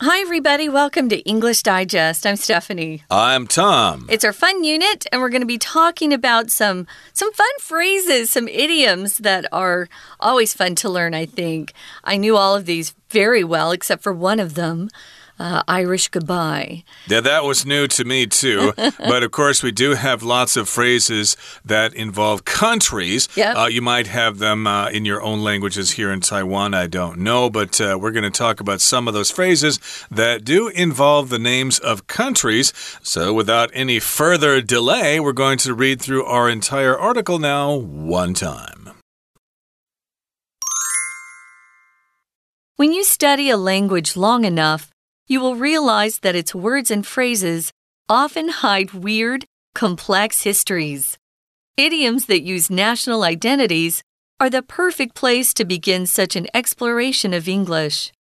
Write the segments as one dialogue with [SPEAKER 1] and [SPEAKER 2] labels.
[SPEAKER 1] Hi, everybody. Welcome to English Digest. I'm Stephanie.
[SPEAKER 2] I'm Tom.
[SPEAKER 1] It's our fun unit, and we're going to be talking about some some fun phrases, some idioms that are always fun to learn. I think I knew all of these very well, except for one of them uh, Irish goodbye.
[SPEAKER 2] Yeah, that was new to me too. but of course, we do have lots of phrases that involve countries.
[SPEAKER 1] Yep.
[SPEAKER 2] Uh, you might have them uh, in your own languages here in Taiwan. I don't know. But uh, we're going to talk about some of those phrases that do involve the names of countries. So without any further delay, we're going to read through our entire article now, one time.
[SPEAKER 1] When you study a language long enough, you will realize that its words and phrases often hide weird, complex histories. Idioms that use national identities are the perfect place to begin such an exploration of English.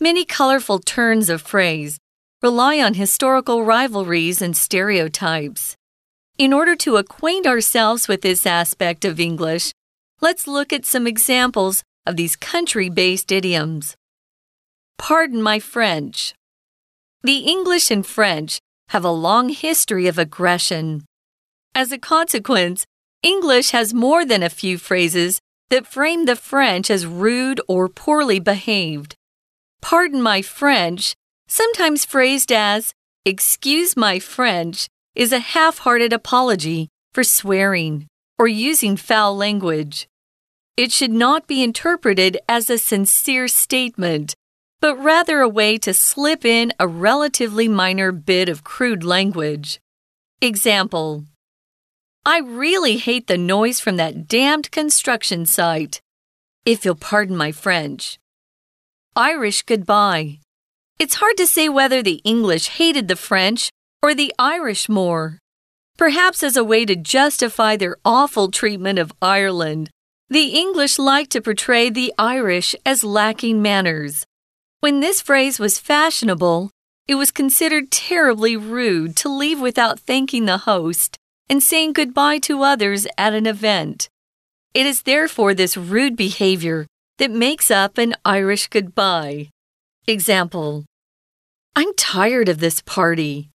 [SPEAKER 1] Many colorful turns of phrase rely on historical rivalries and stereotypes. In order to acquaint ourselves with this aspect of English, let's look at some examples of these country based idioms. Pardon my French. The English and French have a long history of aggression. As a consequence, English has more than a few phrases that frame the French as rude or poorly behaved. Pardon my French, sometimes phrased as excuse my French, is a half hearted apology for swearing or using foul language. It should not be interpreted as a sincere statement but rather a way to slip in a relatively minor bit of crude language. Example I really hate the noise from that damned construction site. If you'll pardon my French. Irish goodbye. It's hard to say whether the English hated the French or the Irish more. Perhaps as a way to justify their awful treatment of Ireland, the English like to portray the Irish as lacking manners. When this phrase was fashionable, it was considered terribly rude to leave without thanking the host and saying goodbye to others at an event. It is therefore this rude behavior that makes up an Irish goodbye. Example I'm tired of this party.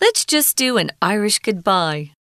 [SPEAKER 1] Let's just do an Irish goodbye.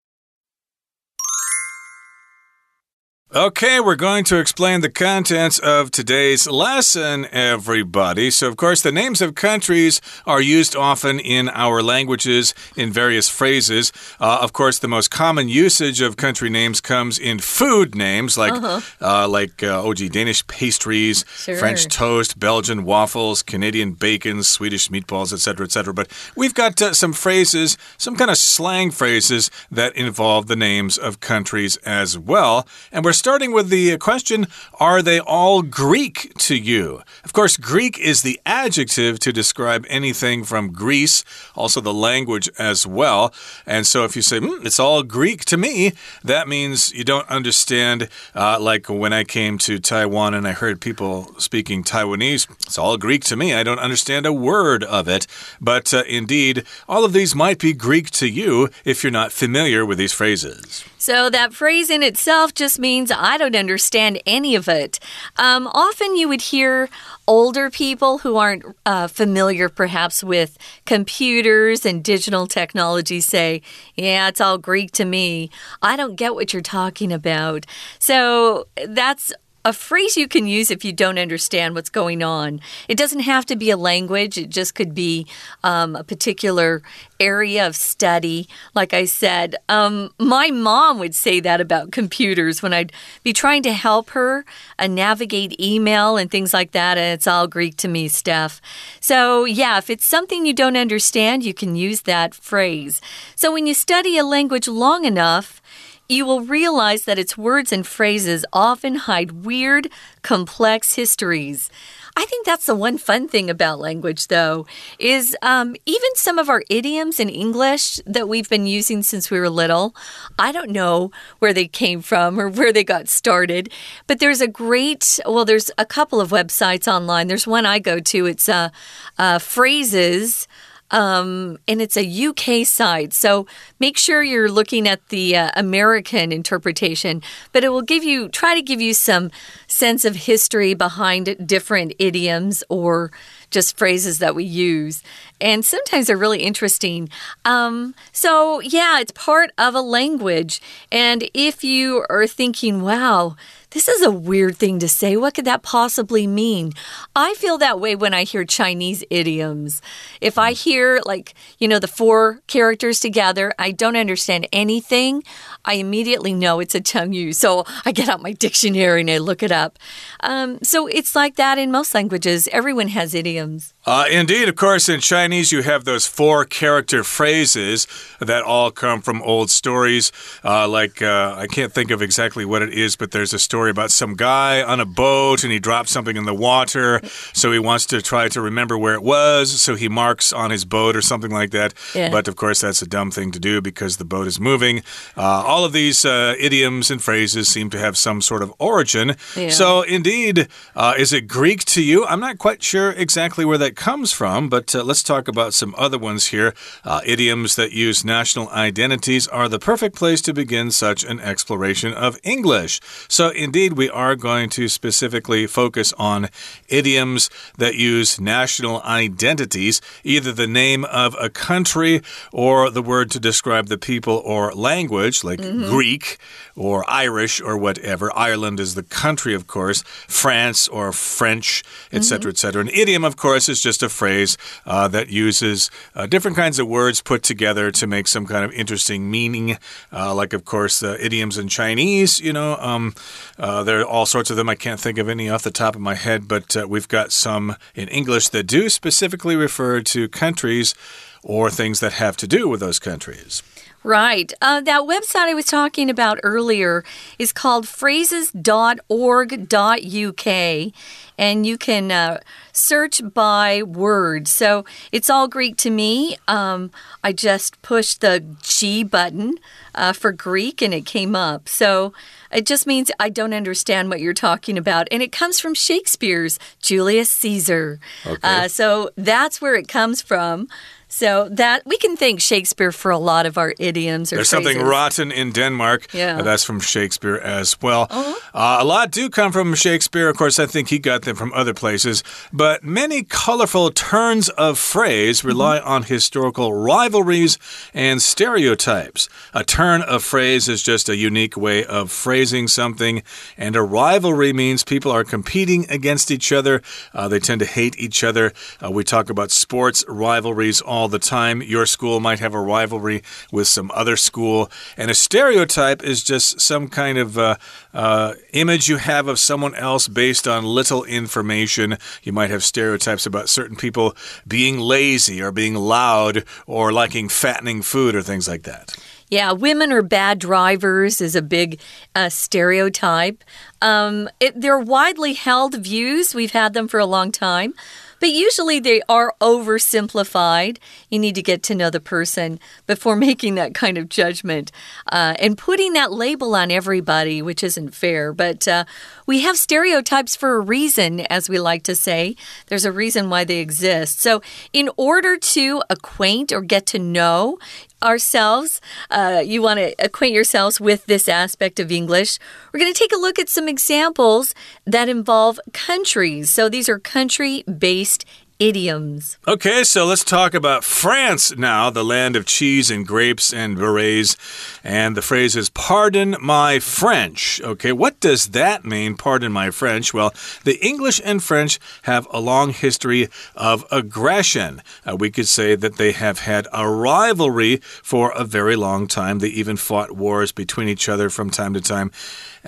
[SPEAKER 2] Okay, we're going to explain the contents of today's lesson, everybody. So, of course, the names of countries are used often in our languages in various phrases. Uh, of course, the most common usage of country names comes in food names, like, uh -huh. uh, like uh, gee, Danish pastries,
[SPEAKER 1] sure.
[SPEAKER 2] French toast, Belgian waffles, Canadian bacon, Swedish meatballs, etc., etc. But we've got uh, some phrases, some kind of slang phrases that involve the names of countries as well, and we're starting with the question Are they all Greek to you? Of course, Greek is the adjective to describe anything from Greece, also the language as well. And so if you say, mm, It's all Greek to me, that means you don't understand. Uh, like when I came to Taiwan and I heard people speaking Taiwanese, it's all Greek to me. I don't understand a word of it. But uh, indeed, all of these might be Greek to you if you're not familiar with these phrases.
[SPEAKER 1] So that phrase in itself just means I don't understand any of it. Um, often you would hear older people who aren't uh, familiar perhaps with computers and digital technology say, Yeah, it's all Greek to me. I don't get what you're talking about. So that's a phrase you can use if you don't understand what's going on. It doesn't have to be a language, it just could be um, a particular area of study. Like I said, um, my mom would say that about computers when I'd be trying to help her uh, navigate email and things like that. And it's all Greek to me, Steph. So, yeah, if it's something you don't understand, you can use that phrase. So, when you study a language long enough, you will realize that its words and phrases often hide weird, complex histories. I think that's the one fun thing about language, though, is um, even some of our idioms in English that we've been using since we were little. I don't know where they came from or where they got started, but there's a great, well, there's a couple of websites online. There's one I go to, it's uh, uh, phrases um, and it's a UK site. So make sure you're looking at the uh, American interpretation, but it will give you, try to give you some sense of history behind different idioms or just phrases that we use. And sometimes they're really interesting. Um, so, yeah, it's part of a language. And if you are thinking, wow, this is a weird thing to say. What could that possibly mean? I feel that way when I hear Chinese idioms. If I hear, like, you know, the four characters together, I don't understand anything. I immediately know it's a Chengyu. So I get out my dictionary and I look it up. Um, so it's like that in most languages. Everyone has idioms.
[SPEAKER 2] Uh, indeed, of course, in Chinese, you have those four character phrases that all come from old stories. Uh, like, uh, I can't think of exactly what it is, but there's a story about some guy on a boat and he drops something in the water. So he wants to try to remember where it was. So he marks on his boat or something like that. Yeah. But of course, that's a dumb thing to do because the boat is moving. Uh, all of these uh, idioms and phrases seem to have some sort of origin. Yeah. So, indeed, uh, is it Greek to you? I'm not quite sure exactly where that comes from, but uh, let's talk about some other ones here. Uh, idioms that use national identities are the perfect place to begin such an exploration of English. So, indeed, we are going to specifically focus on idioms that use national identities, either the name of a country or the word to describe the people or language, like mm -hmm. Greek or Irish or whatever. Ireland is the country, of course, France or French, etc., mm-hmm. etc. An idiom, of course, is just a phrase uh, that uses uh, different kinds of words put together to make some kind of interesting meaning. Uh, like, of course, the idioms in Chinese, you know, um, uh, there are all sorts of them. I can't think of any off the top of my head, but uh, we've got some in English that do specifically refer to countries or things that have to do with those countries.
[SPEAKER 1] Right. Uh, that website I was talking about earlier is called phrases.org.uk, and you can uh, search by word. So it's all Greek to me. Um, I just push the G button uh, for Greek, and it came up. So it just means I don't understand what you're talking about. And it comes from Shakespeare's Julius Caesar. Okay. Uh, so that's where it comes from. So that we can thank Shakespeare for a lot of our idioms.
[SPEAKER 2] Or There's
[SPEAKER 1] phrases.
[SPEAKER 2] something rotten in Denmark.
[SPEAKER 1] Yeah,
[SPEAKER 2] that's from Shakespeare as well. Uh -huh. uh, a lot do come from Shakespeare. Of course, I think he got them from other places. But many colorful turns of phrase rely mm -hmm. on historical rivalries and stereotypes. A turn of phrase is just a unique way of phrasing something, and a rivalry means people are competing against each other. Uh, they tend to hate each other. Uh, we talk about sports rivalries all the time. Your school might have a rivalry with some other school. And a stereotype is just some kind of uh, uh, image you have of someone else based on little information. You might have stereotypes about certain people being lazy or being loud or liking fattening food or things like that.
[SPEAKER 1] Yeah, women are bad drivers is a big uh, stereotype. Um, it, they're widely held views. We've had them for a long time. But usually they are oversimplified. You need to get to know the person before making that kind of judgment uh, and putting that label on everybody, which isn't fair. But uh, we have stereotypes for a reason, as we like to say. There's a reason why they exist. So, in order to acquaint or get to know ourselves, uh, you want to acquaint yourselves with this aspect of English, we're going to take a look at some examples that involve countries. So these are country based idioms.
[SPEAKER 2] Okay, so let's talk about France now, the land of cheese and grapes and berets. And the phrase is, pardon my French. Okay, what does that mean, pardon my French? Well, the English and French have a long history of aggression. Uh, we could say that they have had a rivalry for a very long time. They even fought wars between each other from time to time.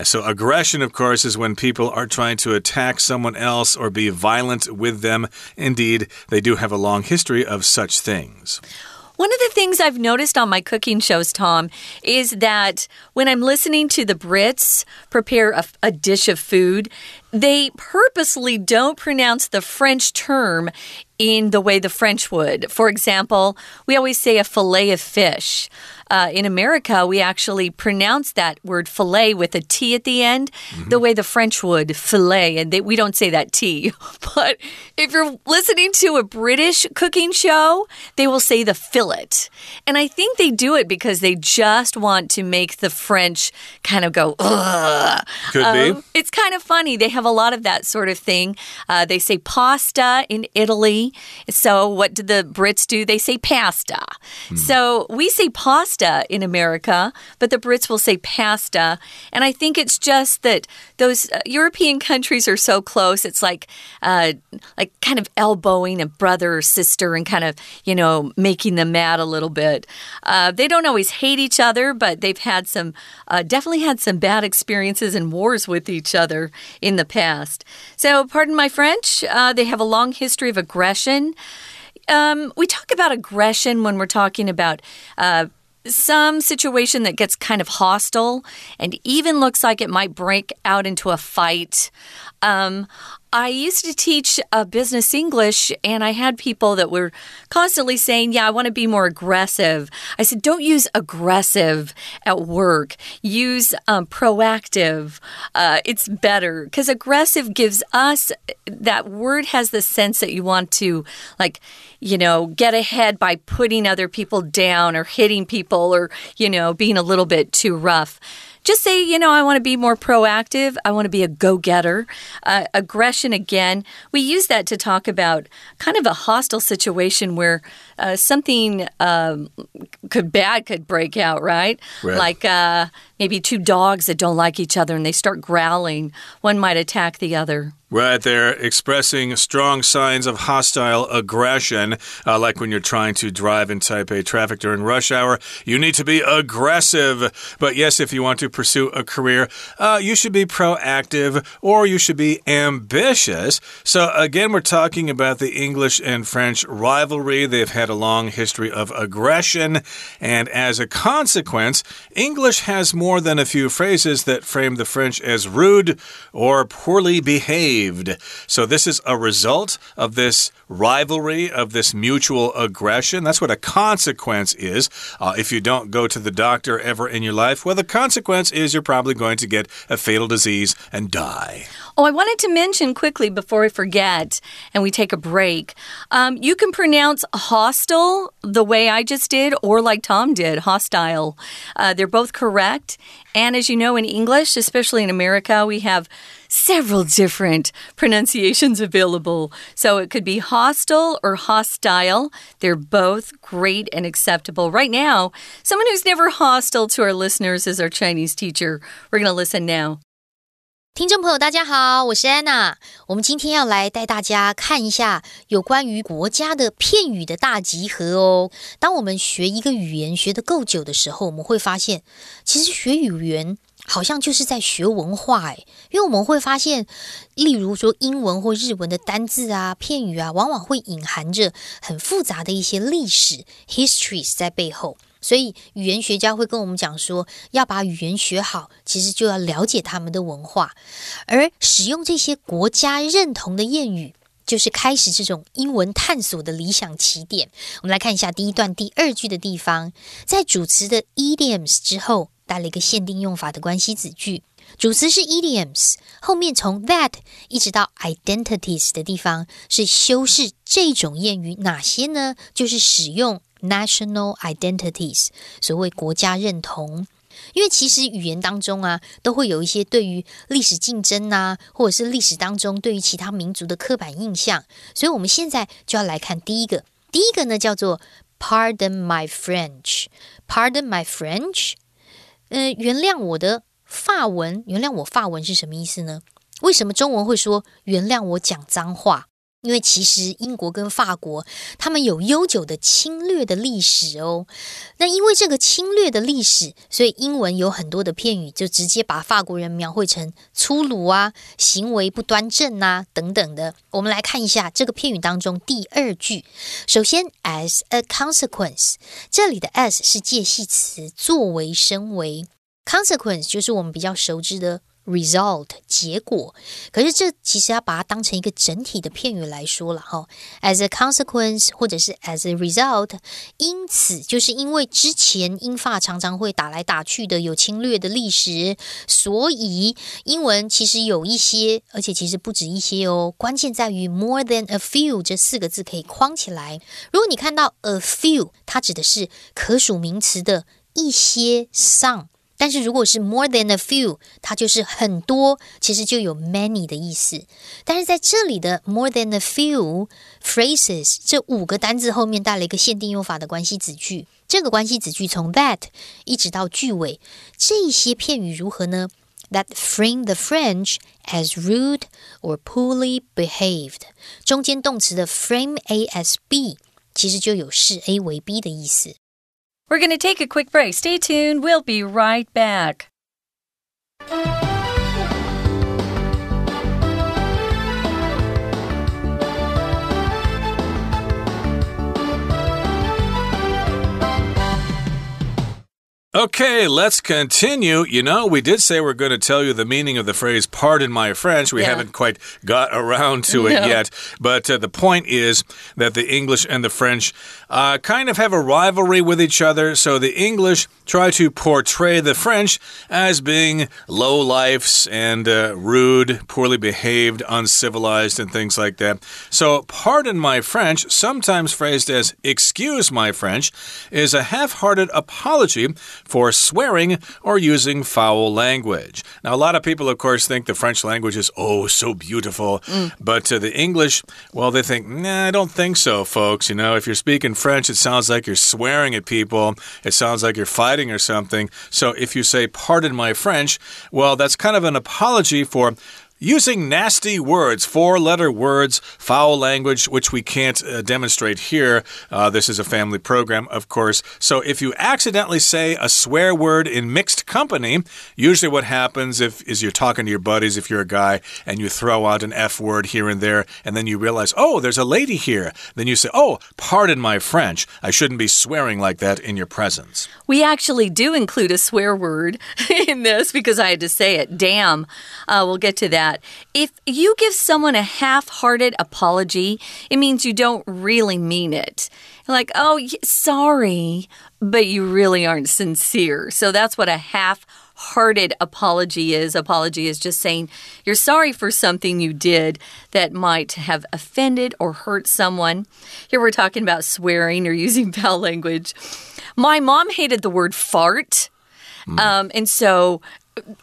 [SPEAKER 2] So, aggression, of course, is when people are trying to attack someone else or be violent with them. Indeed, they do have a long history of such things.
[SPEAKER 1] One of the things I've noticed on my cooking shows, Tom, is that when I'm listening to the Brits prepare a, a, dish of food, they purposely don't pronounce the French term in the way the French would. For example, we always say a fillet of fish. Uh, in America, we actually pronounce that word filet with a T at the end, mm -hmm. the way the French would filet, and they, we don't say that T. But if you're listening to a British cooking show, they will say the fillet. And I think they do it because they just want to make the French kind of go, ugh.
[SPEAKER 2] Could um,
[SPEAKER 1] be. It's kind of funny. They have a lot of that sort of thing. Uh, they say pasta in Italy. So what do the Brits do? They say pasta. Mm. So we say pasta in America, but the Brits will say pasta. And I think it's just that those uh, European countries are so close. It's like, uh, like kind of elbowing a brother or sister and kind of, you know, making them mad a little bit. Uh, they don't always hate each other, but they've had some, uh, definitely had some bad experiences and wars with each other in the past. So, pardon my French, uh, they have a long history of aggression. Um, we talk about aggression when we're talking about uh, some situation that gets kind of hostile and even looks like it might break out into a fight. Um, I used to teach uh, business English, and I had people that were constantly saying, Yeah, I want to be more aggressive. I said, Don't use aggressive at work, use um, proactive. Uh, it's better because aggressive gives us that word has the sense that you want to, like, you know, get ahead by putting other people down or hitting people or, you know, being a little bit too rough just say, you know, I want to be more proactive. I want to be a go getter. Uh, aggression, again, we use that to talk about kind of a hostile situation where uh, something um, could bad could break out, right? right. Like uh, maybe two dogs that don't like each other and they start growling. One might attack the other.
[SPEAKER 2] Right there, expressing strong signs of hostile aggression, uh, like when you're trying to drive in Taipei traffic during rush hour. You need to be aggressive. But yes, if you want to pursue a career, uh, you should be proactive or you should be ambitious. So, again, we're talking about the English and French rivalry. They've had a long history of aggression, and as a consequence, English has more than a few phrases that frame the French as rude or poorly behaved. So, this is a result of this rivalry, of this mutual aggression. That's what a consequence is. Uh, if you don't go to the doctor ever in your life, well, the consequence is you're probably going to get a fatal disease and die.
[SPEAKER 1] Oh, I wanted to mention quickly before I forget and we take a break. Um, you can pronounce hostile the way I just did or like Tom did, hostile. Uh, they're both correct. And as you know, in English, especially in America, we have several different pronunciations available. So it could be hostile or hostile. They're both great and acceptable. Right now, someone who's never hostile to our listeners is our Chinese teacher. We're going to listen now.
[SPEAKER 3] 听众朋友，大家好，我是安娜。我们今天要来带大家看一下有关于国家的片语的大集合哦。当我们学一个语言学得够久的时候，我们会发现，其实学语言。 好像就是在学文化诶，因为我们会发现，例如说英文或日文的单字啊、片语啊，往往会隐含着很复杂的一些历史 histories 在背后。所以语言学家会跟我们讲说，要把语言学好，其实就要了解他们的文化。而使用这些国家认同的谚语，就是开始这种英文探索的理想起点。我们来看一下第一段第二句的地方，在主词的 idioms 之后。带了一个限定用法的关系子句，主词是 idioms，后面从 that 一直到 identities 的地方是修饰这种谚语哪些呢？就是使用 national identities，所谓国家认同。因为其实语言当中啊，都会有一些对于历史竞争啊，或者是历史当中对于其他民族的刻板印象，所以我们现在就要来看第一个，第一个呢叫做 Pardon my French，Pardon my French。嗯，原谅我的发文，原谅我发文是什么意思呢？为什么中文会说原谅我讲脏话？因为其实英国跟法国他们有悠久的侵略的历史哦。那因为这个侵略的历史，所以英文有很多的片语就直接把法国人描绘成粗鲁啊、行为不端正啊等等的。我们来看一下这个片语当中第二句。首先，as a consequence，这里的 as 是介系词，作为、身为。consequence 就是我们比较熟知的。Result 结果，可是这其实要把它当成一个整体的片语来说了哈。As a consequence，或者是 as a result，因此就是因为之前英法常常会打来打去的有侵略的历史，所以英文其实有一些，而且其实不止一些哦。关键在于 more than a few 这四个字可以框起来。如果你看到 a few，它指的是可数名词的一些 some。但是如果是 more than a few，它就是很多，其实就有 many 的意思。但是在这里的 more than a few phrases 这五个单字后面带了一个限定用法的关系子句。这个关系子句从 that 一直到句尾，这些片语如何呢？That frame the French as rude or poorly behaved。中间动词的 frame A as B，其实就有视 A 为 B 的意思。
[SPEAKER 1] We're going to take a quick break. Stay tuned. We'll be right back.
[SPEAKER 2] Okay, let's continue. You know, we did say we're going to tell you the meaning of the phrase pardon my French. We
[SPEAKER 1] yeah.
[SPEAKER 2] haven't quite got around to it
[SPEAKER 1] no.
[SPEAKER 2] yet. But uh, the point is that the English and the French uh, kind of have a rivalry with each other. So the English try to portray the French as being low lifes and uh, rude, poorly behaved, uncivilized, and things like that. So, pardon my French, sometimes phrased as excuse my French, is a half hearted apology for swearing or using foul language. Now, a lot of people, of course, think the French language is oh so beautiful, mm. but to the English, well, they think, nah, I don't think so, folks. You know, if you're speaking French, it sounds like you're swearing at people, it sounds like you're fighting or something. So if you say, pardon my French, well, that's kind of an apology for Using nasty words, four letter words, foul language, which we can't uh, demonstrate here. Uh, this is a family program, of course. So if you accidentally say a swear word in mixed company, usually what happens if, is you're talking to your buddies, if you're a guy, and you throw out an F word here and there, and then you realize, oh, there's a lady here. Then you say, oh, pardon my French. I shouldn't be swearing like that in your presence.
[SPEAKER 1] We actually do include a swear word in this because I had to say it. Damn. Uh, we'll get to that that. If you give someone a half hearted apology, it means you don't really mean it. Like, oh, sorry, but you really aren't sincere. So that's what a half hearted apology is. Apology is just saying you're sorry for something you did that might have offended or hurt someone. Here we're talking about swearing or using foul language. My mom hated the word fart. Mm. Um, and so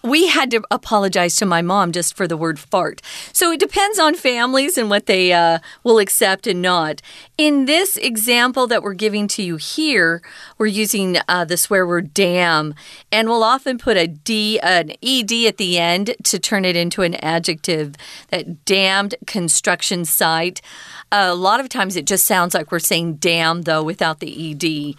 [SPEAKER 1] we had to apologize to my mom just for the word fart. So it depends on families and what they uh, will accept and not. In this example that we're giving to you here, we're using uh, the swear word damn, and we'll often put a D, an ED at the end to turn it into an adjective. That damned construction site. Uh, a lot of times it just sounds like we're saying damn, though, without the ED.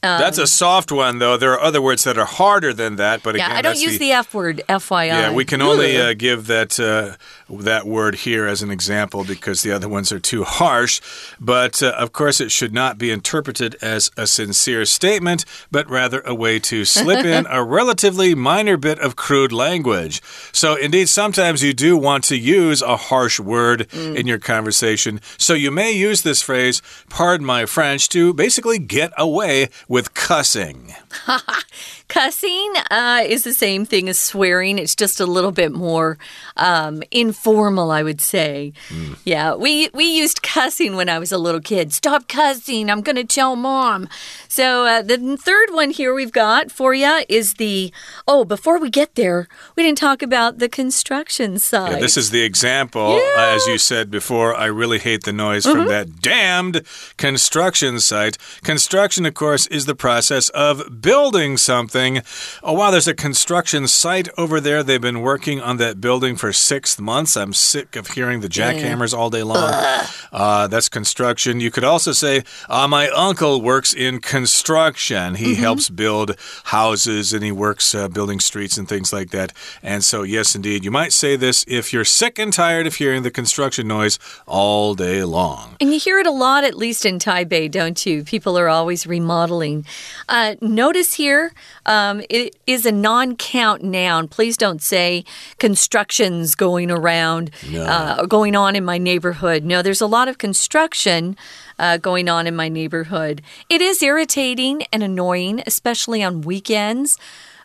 [SPEAKER 2] Um, that's a soft one, though. There are other words that are harder than that. But again,
[SPEAKER 1] yeah, I don't use the, the, F word. FYI.
[SPEAKER 2] Yeah, we can only uh, give that uh, that word here as an example because the other ones are too harsh. But uh, of course, it should not be interpreted as a sincere statement, but rather a way to slip in a relatively minor bit of crude language. So, indeed, sometimes you do want to use a harsh word mm. in your conversation. So, you may use this phrase, pardon my French, to basically get away with cussing.
[SPEAKER 1] Cussing uh, is the same thing as swearing. It's just a little bit more um, informal, I would say. Mm. Yeah, we we used cussing when I was a little kid. Stop cussing! I'm going to tell mom. So uh, the third one here we've got for you is the oh. Before we get there, we didn't talk about the construction side.
[SPEAKER 2] Yeah, this is the example, yeah. uh, as you said before. I really hate the noise mm -hmm. from mm-hmm. that damned construction site. Construction, of course, is the process of building something. Oh, wow, there's a construction site over there. They've been working on that building for six months. I'm sick of hearing the jackhammers all day long. Uh, that's construction. You could also say, uh, My uncle works in construction. He mm -hmm. helps build houses and he works uh, building streets and things like that. And so, yes, indeed, you might say this if you're sick and tired of hearing the construction noise all day long.
[SPEAKER 1] And you hear it a lot, at least in Taipei, don't you? People are always remodeling. Uh, notice here, um, it is a non count noun. Please don't say construction's going around, no. uh, going on in my neighborhood. No, there's a lot of construction. Uh, going on in my neighborhood. It is irritating and annoying, especially on weekends.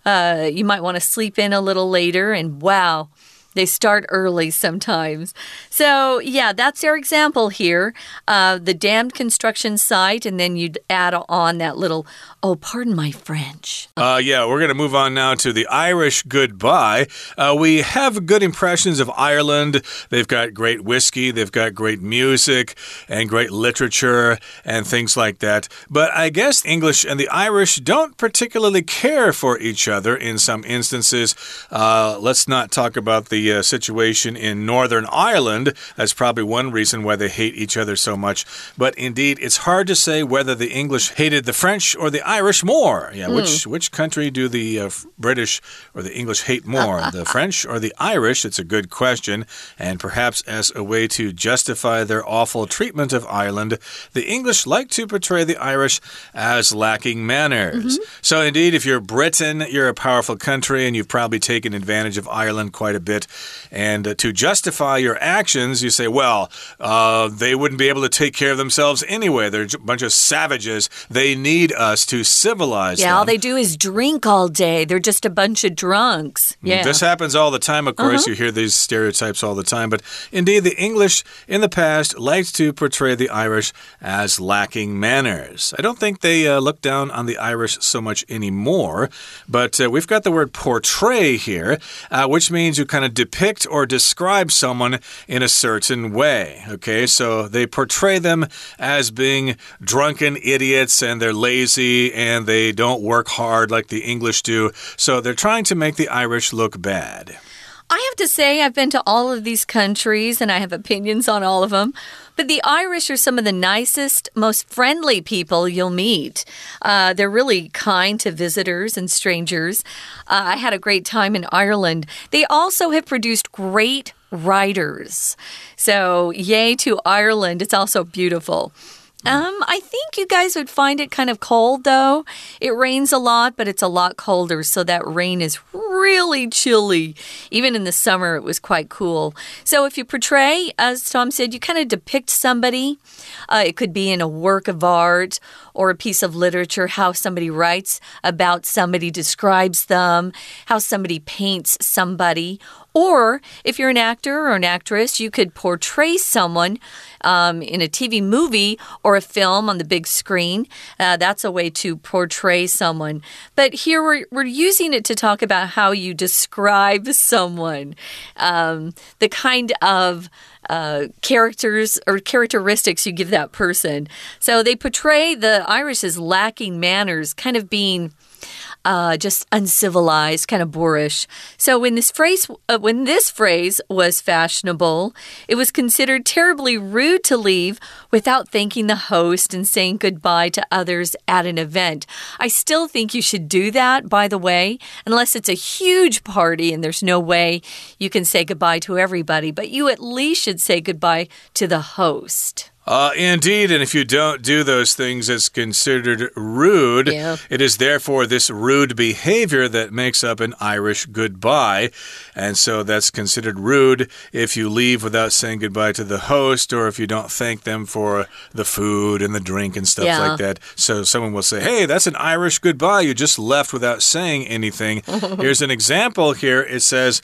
[SPEAKER 1] Uh, you might want to sleep in a little later, and wow, They start early sometimes. So, yeah, that's our example here. Uh, the damned construction site, and then you'd add on that little, oh, pardon my French.
[SPEAKER 2] Uh, yeah, we're going to move on now to the Irish goodbye. Uh, we have good impressions of Ireland. They've got great whiskey, they've got great music, and great literature, and things like that. But I guess English and the Irish don't particularly care for each other in some instances. Uh, let's not talk about the uh, situation in Northern Ireland. That's probably one reason why they hate each other so much. But indeed, it's hard to say whether the English hated the French or the Irish more. Yeah, mm. which which country do the uh, British or the English hate more, the French or the Irish? It's a good question, and perhaps as a way to justify their awful treatment of Ireland, the English like to portray the Irish as lacking manners. Mm -hmm. So indeed, if you're Britain, you're a powerful country, and you've probably taken advantage of Ireland quite a bit. And uh, to justify your actions, you say, well, uh, they wouldn't be able to take care of themselves anyway. They're a bunch of savages. They need us to civilize them.
[SPEAKER 1] yeah,
[SPEAKER 2] them.
[SPEAKER 1] all they do is drink all day. They're just a bunch of drunks. Mm, yeah.
[SPEAKER 2] This happens all the time, of course. Uh -huh. You hear these stereotypes all the time. But indeed, the English in the past liked to portray the Irish as lacking manners. I don't think they uh, look down on the Irish so much anymore. But uh, we've got the word portray here, uh, which means you kind of depict or describe someone in a certain way. Okay, so they portray them as being drunken idiots and they're lazy and they don't work hard like the English do. So they're trying to make the Irish look bad.
[SPEAKER 1] I have to say, I've been to all of these countries and I have opinions on all of them. But the Irish are some of the nicest, most friendly people you'll meet. Uh, they're really kind to visitors and strangers. Uh, I had a great time in Ireland. They also have produced great writers. So, yay to Ireland. It's also beautiful. Um, I think you guys would find it kind of cold though. It rains a lot, but it's a lot colder, so that rain is really chilly. Even in the summer, it was quite cool. So if you portray, as Tom said, you kind of depict somebody. Uh, it could be in a work of art or a piece of literature, how somebody writes about somebody, describes them, how somebody paints somebody, or if you're an actor or an actress, you could portray someone um, in a TV movie or a film on the big screen. Uh, that's a way to portray someone. But here we're, we're using it to talk about how you describe someone, um, the kind of uh, characters or characteristics you give that person. So they portray the Irish as lacking manners, kind of being uh, just uncivilized, kind of boorish. So when this phrase uh, when this phrase was fashionable, it was considered terribly rude to leave without thanking the host and saying goodbye to others at an event. I still think you should do that, by the way, unless it's a huge party and there's no way you can say goodbye to everybody, but you at least should say goodbye to the host.
[SPEAKER 2] Uh, indeed, and if you don't do those things, it's considered rude.
[SPEAKER 1] Yeah.
[SPEAKER 2] It is therefore this rude behavior that makes up an Irish goodbye. And so that's considered rude if you leave without saying goodbye to the host or if you don't thank them for the food and the drink and stuff
[SPEAKER 1] yeah.
[SPEAKER 2] like that. So someone will say, Hey, that's an Irish goodbye. You just left without saying anything. Here's an example here. It says,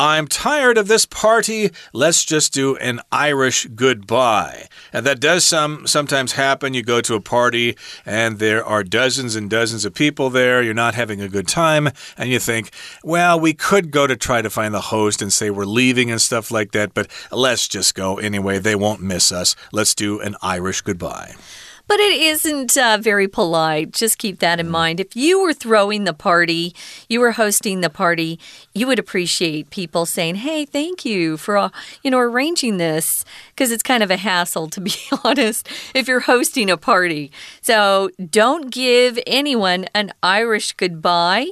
[SPEAKER 2] I'm tired of this party. Let's just do an Irish goodbye. And that does some sometimes happen. You go to a party and there are dozens and dozens of people there. You're not having a good time. And you think, well, we could go to try to find the host and say we're leaving and stuff like that, but let's just go anyway. They won't miss us. Let's do an Irish goodbye.
[SPEAKER 1] But it isn't uh, very polite. Just keep that in mm. mind. If you were throwing the party, you were hosting the party, you would appreciate people saying, "Hey, thank you for uh, you know arranging this," because it's kind of a hassle to be honest. If you're hosting a party, so don't give anyone an Irish goodbye.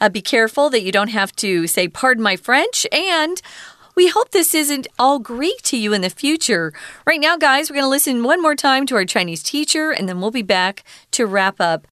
[SPEAKER 1] Uh, be careful that you don't have to say "Pardon my French" and we hope this isn't all Greek to you in the future. Right now, guys, we're going to listen one more time to our Chinese teacher, and then we'll be back to wrap up.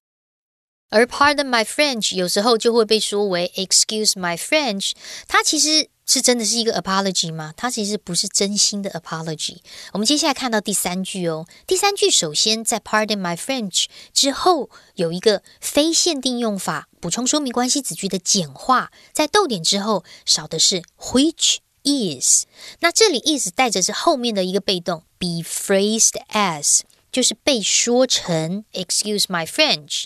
[SPEAKER 3] 而 pardon my French 有时候就会被说为 excuse my French，它其实是真的是一个 apology 吗？它其实不是真心的 apology。我们接下来看到第三句哦，第三句首先在 pardon my French 之后有一个非限定用法补充说明关系子句的简化，在逗点之后少的是 which。 is。那这里 is 带着是后面的一个被动，be phrased as。就是被说成 “excuse my French”，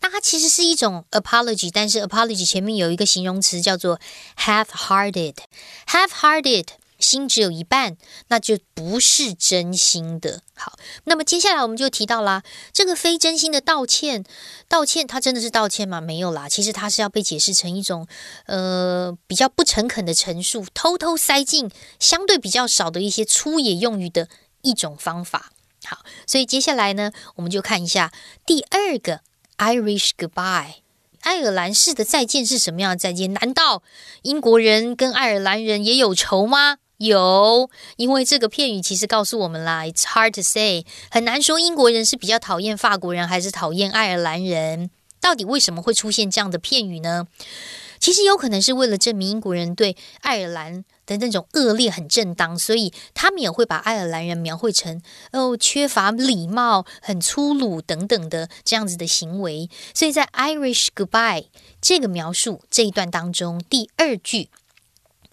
[SPEAKER 3] 那它其实是一种 apology，但是 apology 前面有一个形容词叫做 “half-hearted”。half-hearted 心只有一半，那就不是真心的。好，那么接下来我们就提到啦，这个非真心的道歉，道歉它真的是道歉吗？没有啦，其实它是要被解释成一种呃比较不诚恳的陈述，偷偷塞进相对比较少的一些粗野用语的一种方法。好，所以接下来呢，我们就看一下第二个 Irish goodbye，爱尔兰式的再见是什么样的再见？难道英国人跟爱尔兰人也有仇吗？有，因为这个片语其实告诉我们啦，It's hard to say，很难说英国人是比较讨厌法国人还是讨厌爱尔兰人。到底为什么会出现这样的片语呢？其实有可能是为了证明英国人对爱尔兰的那种恶劣很正当，所以他们也会把爱尔兰人描绘成哦缺乏礼貌、很粗鲁等等的这样子的行为。所以在 Irish goodbye 这个描述这一段当中，第二句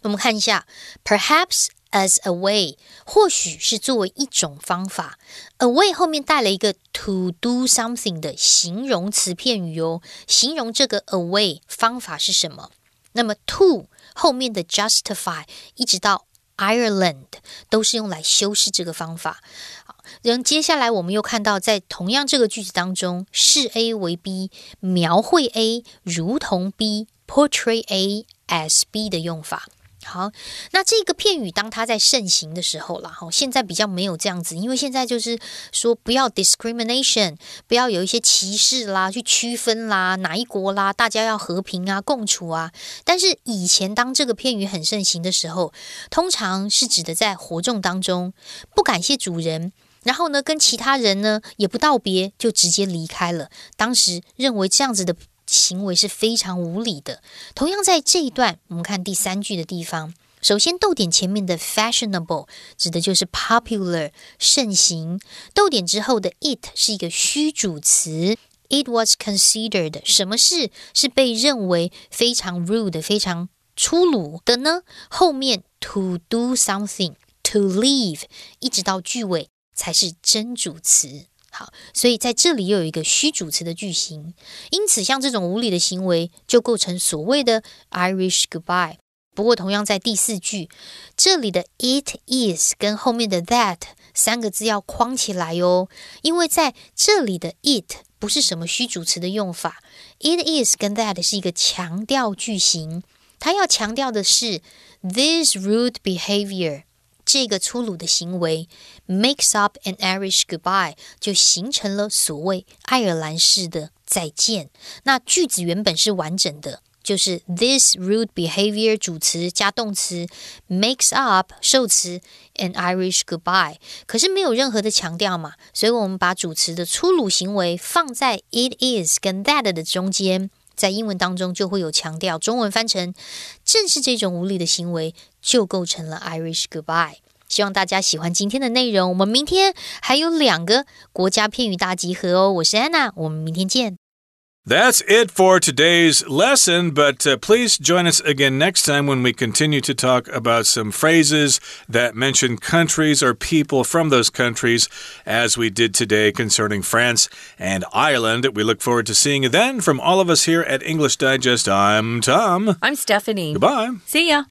[SPEAKER 3] 我们看一下，perhaps。As a way，或许是作为一种方法。A way 后面带了一个 to do something 的形容词片语哦，形容这个 a way 方法是什么？那么 to 后面的 justify 一直到 Ireland 都是用来修饰这个方法。好，然后接下来我们又看到，在同样这个句子当中，视 A 为 B，描绘 A 如同 B，portray A as B 的用法。好，那这个片语当它在盛行的时候啦，哈，现在比较没有这样子，因为现在就是说不要 discrimination，不要有一些歧视啦，去区分啦，哪一国啦，大家要和平啊，共处啊。但是以前当这个片语很盛行的时候，通常是指的在活动当中不感谢主人，然后呢跟其他人呢也不道别就直接离开了。当时认为这样子的。行为是非常无理的。同样，在这一段，我们看第三句的地方，首先逗点前面的 fashionable 指的就是 popular 盛行，逗点之后的 it 是一个虚主词，it was considered 什么事是被认为非常 rude 非常粗鲁的呢？后面 to do something to leave 一直到句尾才是真主词。好，所以在这里又有一个虚主词的句型，因此像这种无理的行为就构成所谓的 Irish goodbye。不过同样在第四句，这里的 it is 跟后面的 that 三个字要框起来哦，因为在这里的 it 不是什么虚主词的用法，it is 跟 that 是一个强调句型，它要强调的是 this rude behavior。这个粗鲁的行为 makes up an Irish goodbye，就形成了所谓爱尔兰式的再见。那句子原本是完整的，就是 this rude behavior 主词加动词 makes up 受词 an Irish goodbye，可是没有任何的强调嘛，所以我们把主词的粗鲁行为放在 it is 跟 that 的中间。在英文当中就会有强调，中文翻成正是这种无理的行为就构成了 Irish goodbye。希望大家喜欢今天的内容，我们明天还有两个国家片语大集合哦。我是安娜，我们明天见。
[SPEAKER 2] That's it for today's lesson, but uh, please join us again next time when we continue to talk about some phrases that mention countries or people from those countries, as we did today concerning France and Ireland. We look forward to seeing you then. From all of us here at English Digest, I'm Tom.
[SPEAKER 1] I'm Stephanie.
[SPEAKER 2] Goodbye.
[SPEAKER 1] See ya.